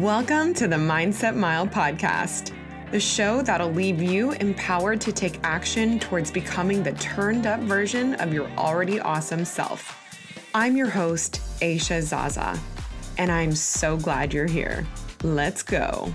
Welcome to the Mindset Mile podcast, the show that'll leave you empowered to take action towards becoming the turned up version of your already awesome self. I'm your host, Aisha Zaza, and I'm so glad you're here. Let's go.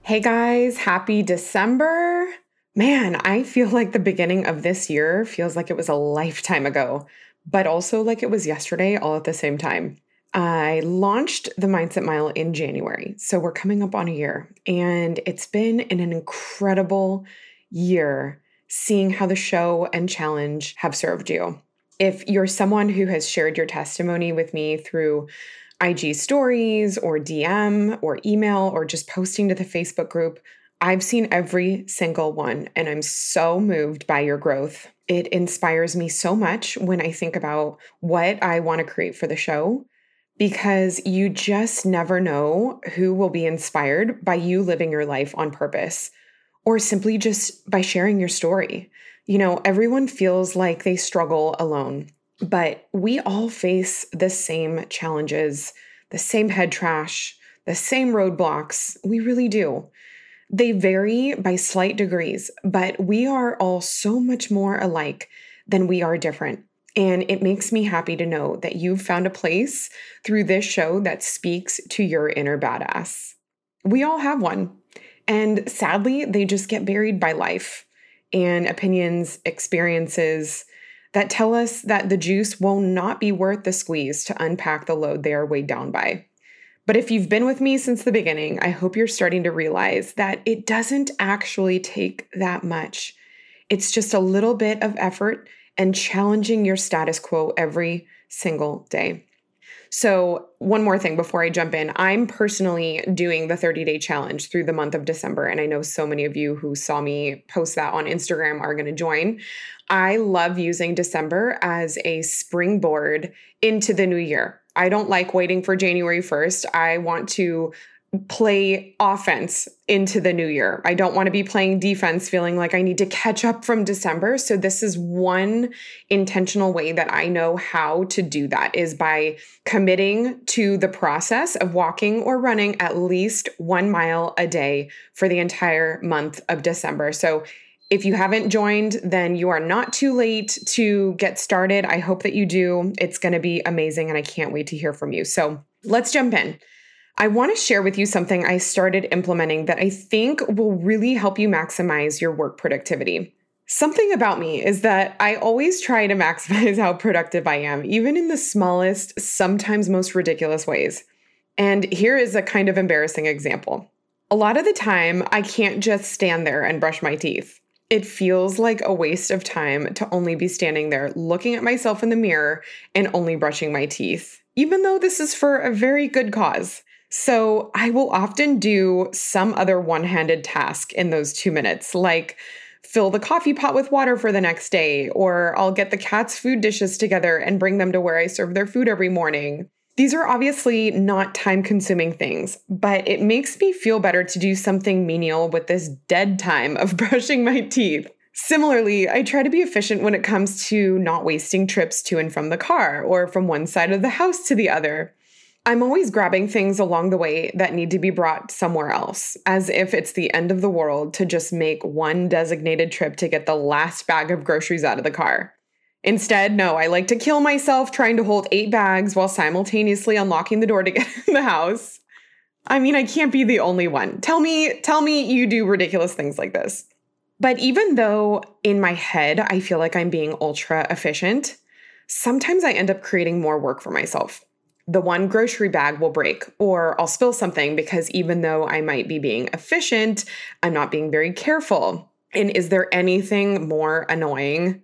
Hey guys, happy December. Man, I feel like the beginning of this year feels like it was a lifetime ago but also like it was yesterday all at the same time. I launched the Mindset Mile in January. So we're coming up on a year, and it's been an incredible year seeing how the show and challenge have served you. If you're someone who has shared your testimony with me through IG stories or DM or email or just posting to the Facebook group, I've seen every single one, and I'm so moved by your growth. It inspires me so much when I think about what I want to create for the show because you just never know who will be inspired by you living your life on purpose or simply just by sharing your story. You know, everyone feels like they struggle alone, but we all face the same challenges, the same head trash, the same roadblocks. We really do. They vary by slight degrees, but we are all so much more alike than we are different. And it makes me happy to know that you've found a place through this show that speaks to your inner badass. We all have one. And sadly, they just get buried by life and opinions, experiences that tell us that the juice will not be worth the squeeze to unpack the load they are weighed down by. But if you've been with me since the beginning, I hope you're starting to realize that it doesn't actually take that much. It's just a little bit of effort and challenging your status quo every single day. So, one more thing before I jump in. I'm personally doing the 30 day challenge through the month of December. And I know so many of you who saw me post that on Instagram are going to join. I love using December as a springboard into the new year. I don't like waiting for January 1st. I want to play offense into the new year. I don't want to be playing defense feeling like I need to catch up from December. So this is one intentional way that I know how to do that is by committing to the process of walking or running at least 1 mile a day for the entire month of December. So if you haven't joined, then you are not too late to get started. I hope that you do. It's going to be amazing, and I can't wait to hear from you. So let's jump in. I want to share with you something I started implementing that I think will really help you maximize your work productivity. Something about me is that I always try to maximize how productive I am, even in the smallest, sometimes most ridiculous ways. And here is a kind of embarrassing example. A lot of the time, I can't just stand there and brush my teeth it feels like a waste of time to only be standing there looking at myself in the mirror and only brushing my teeth, even though this is for a very good cause. So I will often do some other one handed task in those two minutes, like fill the coffee pot with water for the next day, or I'll get the cat's food dishes together and bring them to where I serve their food every morning. These are obviously not time consuming things, but it makes me feel better to do something menial with this dead time of brushing my teeth. Similarly, I try to be efficient when it comes to not wasting trips to and from the car or from one side of the house to the other. I'm always grabbing things along the way that need to be brought somewhere else, as if it's the end of the world to just make one designated trip to get the last bag of groceries out of the car. Instead, no, I like to kill myself trying to hold eight bags while simultaneously unlocking the door to get in the house. I mean, I can't be the only one. Tell me, tell me you do ridiculous things like this. But even though in my head I feel like I'm being ultra efficient, sometimes I end up creating more work for myself. The one grocery bag will break, or I'll spill something because even though I might be being efficient, I'm not being very careful. And is there anything more annoying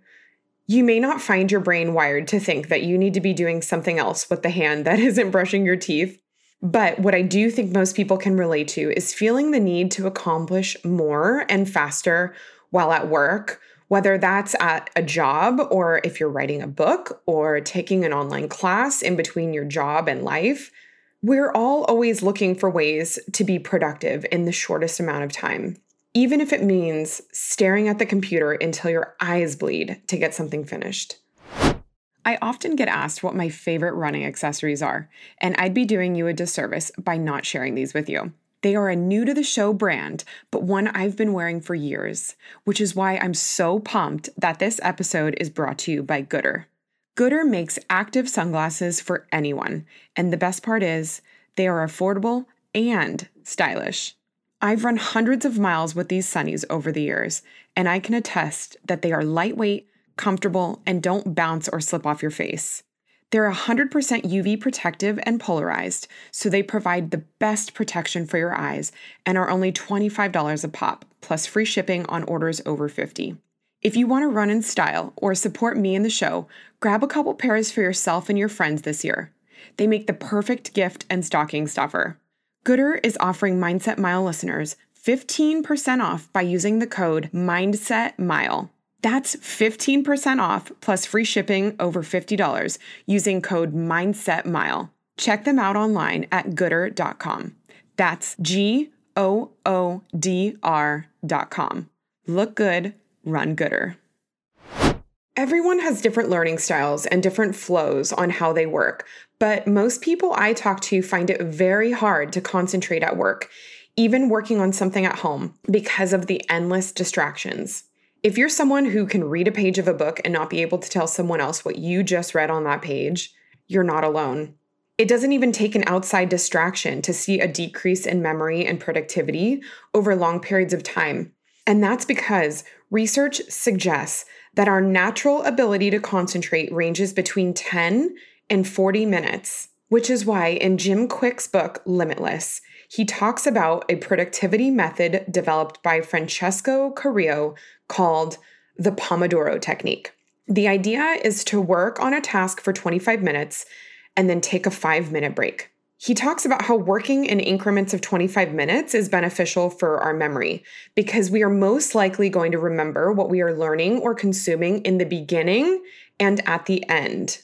you may not find your brain wired to think that you need to be doing something else with the hand that isn't brushing your teeth. But what I do think most people can relate to is feeling the need to accomplish more and faster while at work, whether that's at a job or if you're writing a book or taking an online class in between your job and life. We're all always looking for ways to be productive in the shortest amount of time even if it means staring at the computer until your eyes bleed to get something finished. I often get asked what my favorite running accessories are, and I'd be doing you a disservice by not sharing these with you. They are a new to the show brand, but one I've been wearing for years, which is why I'm so pumped that this episode is brought to you by Goodr. Goodr makes active sunglasses for anyone, and the best part is they are affordable and stylish. I've run hundreds of miles with these sunnies over the years, and I can attest that they are lightweight, comfortable, and don't bounce or slip off your face. They're 100% UV protective and polarized, so they provide the best protection for your eyes and are only $25 a pop, plus free shipping on orders over 50. If you want to run in style or support me in the show, grab a couple pairs for yourself and your friends this year. They make the perfect gift and stocking stuffer. Goodr is offering Mindset Mile listeners 15% off by using the code MindsetMile. That's 15% off plus free shipping over $50 using code MindsetMile. Check them out online at goodr.com. That's G O O D R.com. Look good, run gooder. Everyone has different learning styles and different flows on how they work, but most people I talk to find it very hard to concentrate at work, even working on something at home, because of the endless distractions. If you're someone who can read a page of a book and not be able to tell someone else what you just read on that page, you're not alone. It doesn't even take an outside distraction to see a decrease in memory and productivity over long periods of time. And that's because research suggests that our natural ability to concentrate ranges between 10 and 40 minutes, which is why in Jim Kwik's book, Limitless, he talks about a productivity method developed by Francesco Cirillo called the Pomodoro Technique. The idea is to work on a task for 25 minutes and then take a five minute break. He talks about how working in increments of 25 minutes is beneficial for our memory because we are most likely going to remember what we are learning or consuming in the beginning and at the end.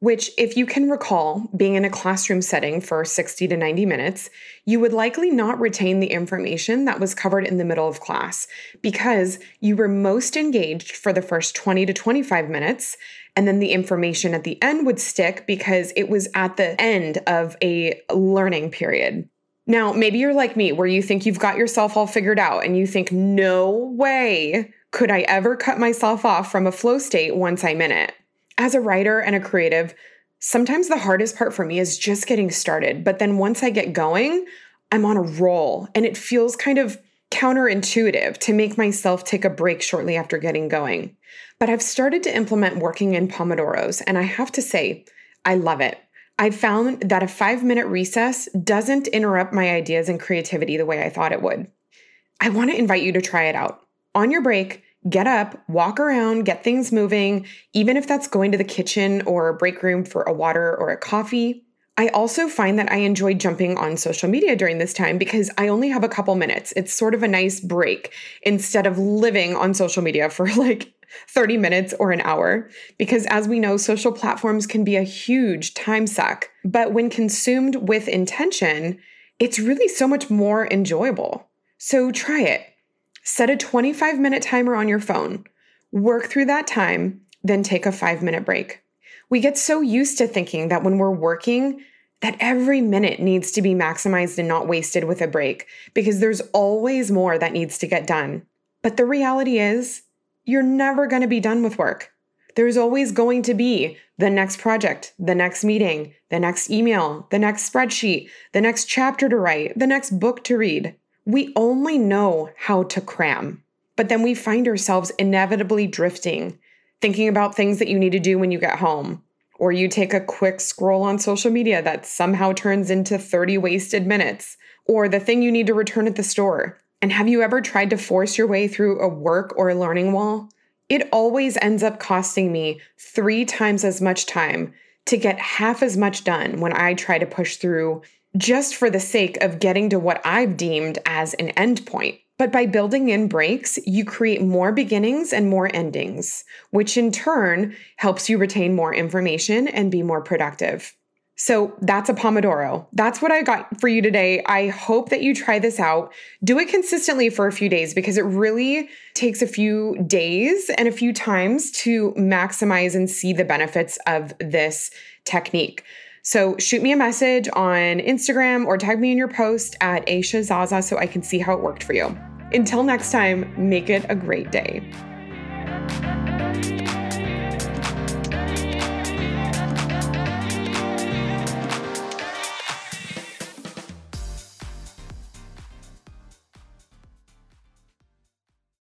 Which, if you can recall, being in a classroom setting for 60 to 90 minutes, you would likely not retain the information that was covered in the middle of class because you were most engaged for the first 20 to 25 minutes and then the information at the end would stick because it was at the end of a learning period. Now, maybe you're like me, where you think you've got yourself all figured out and you think, no way could I ever cut myself off from a flow state once I'm in it. As a writer and a creative, sometimes the hardest part for me is just getting started. But then once I get going, I'm on a roll and it feels kind of counterintuitive to make myself take a break shortly after getting going. But I've started to implement working in Pomodoros, and I have to say, I love it. I've found that a five minute recess doesn't interrupt my ideas and creativity the way I thought it would. I want to invite you to try it out. On your break, get up, walk around, get things moving, even if that's going to the kitchen or break room for a water or a coffee. I also find that I enjoy jumping on social media during this time because I only have a couple minutes. It's sort of a nice break instead of living on social media for like 30 minutes or an hour. Because as we know, social platforms can be a huge time suck. But when consumed with intention, it's really so much more enjoyable. So try it. Set a 25 minute timer on your phone, work through that time, then take a five minute break. We get so used to thinking that when we're working, that every minute needs to be maximized and not wasted with a break because there's always more that needs to get done. But the reality is, you're never going to be done with work. There's always going to be the next project, the next meeting, the next email, the next spreadsheet, the next chapter to write, the next book to read. We only know how to cram, but then we find ourselves inevitably drifting thinking about things that you need to do when you get home. Or you take a quick scroll on social media that somehow turns into 30 wasted minutes, or the thing you need to return at the store. And have you ever tried to force your way through a work or a learning wall? It always ends up costing me three times as much time to get half as much done when I try to push through just for the sake of getting to what I've deemed as an endpoint. But by building in breaks, you create more beginnings and more endings, which in turn helps you retain more information and be more productive. So that's a Pomodoro. That's what I got for you today. I hope that you try this out. Do it consistently for a few days because it really takes a few days and a few times to maximize and see the benefits of this technique. So shoot me a message on Instagram or tag me in your post at Aisha Zaza so I can see how it worked for you. Until next time, make it a great day.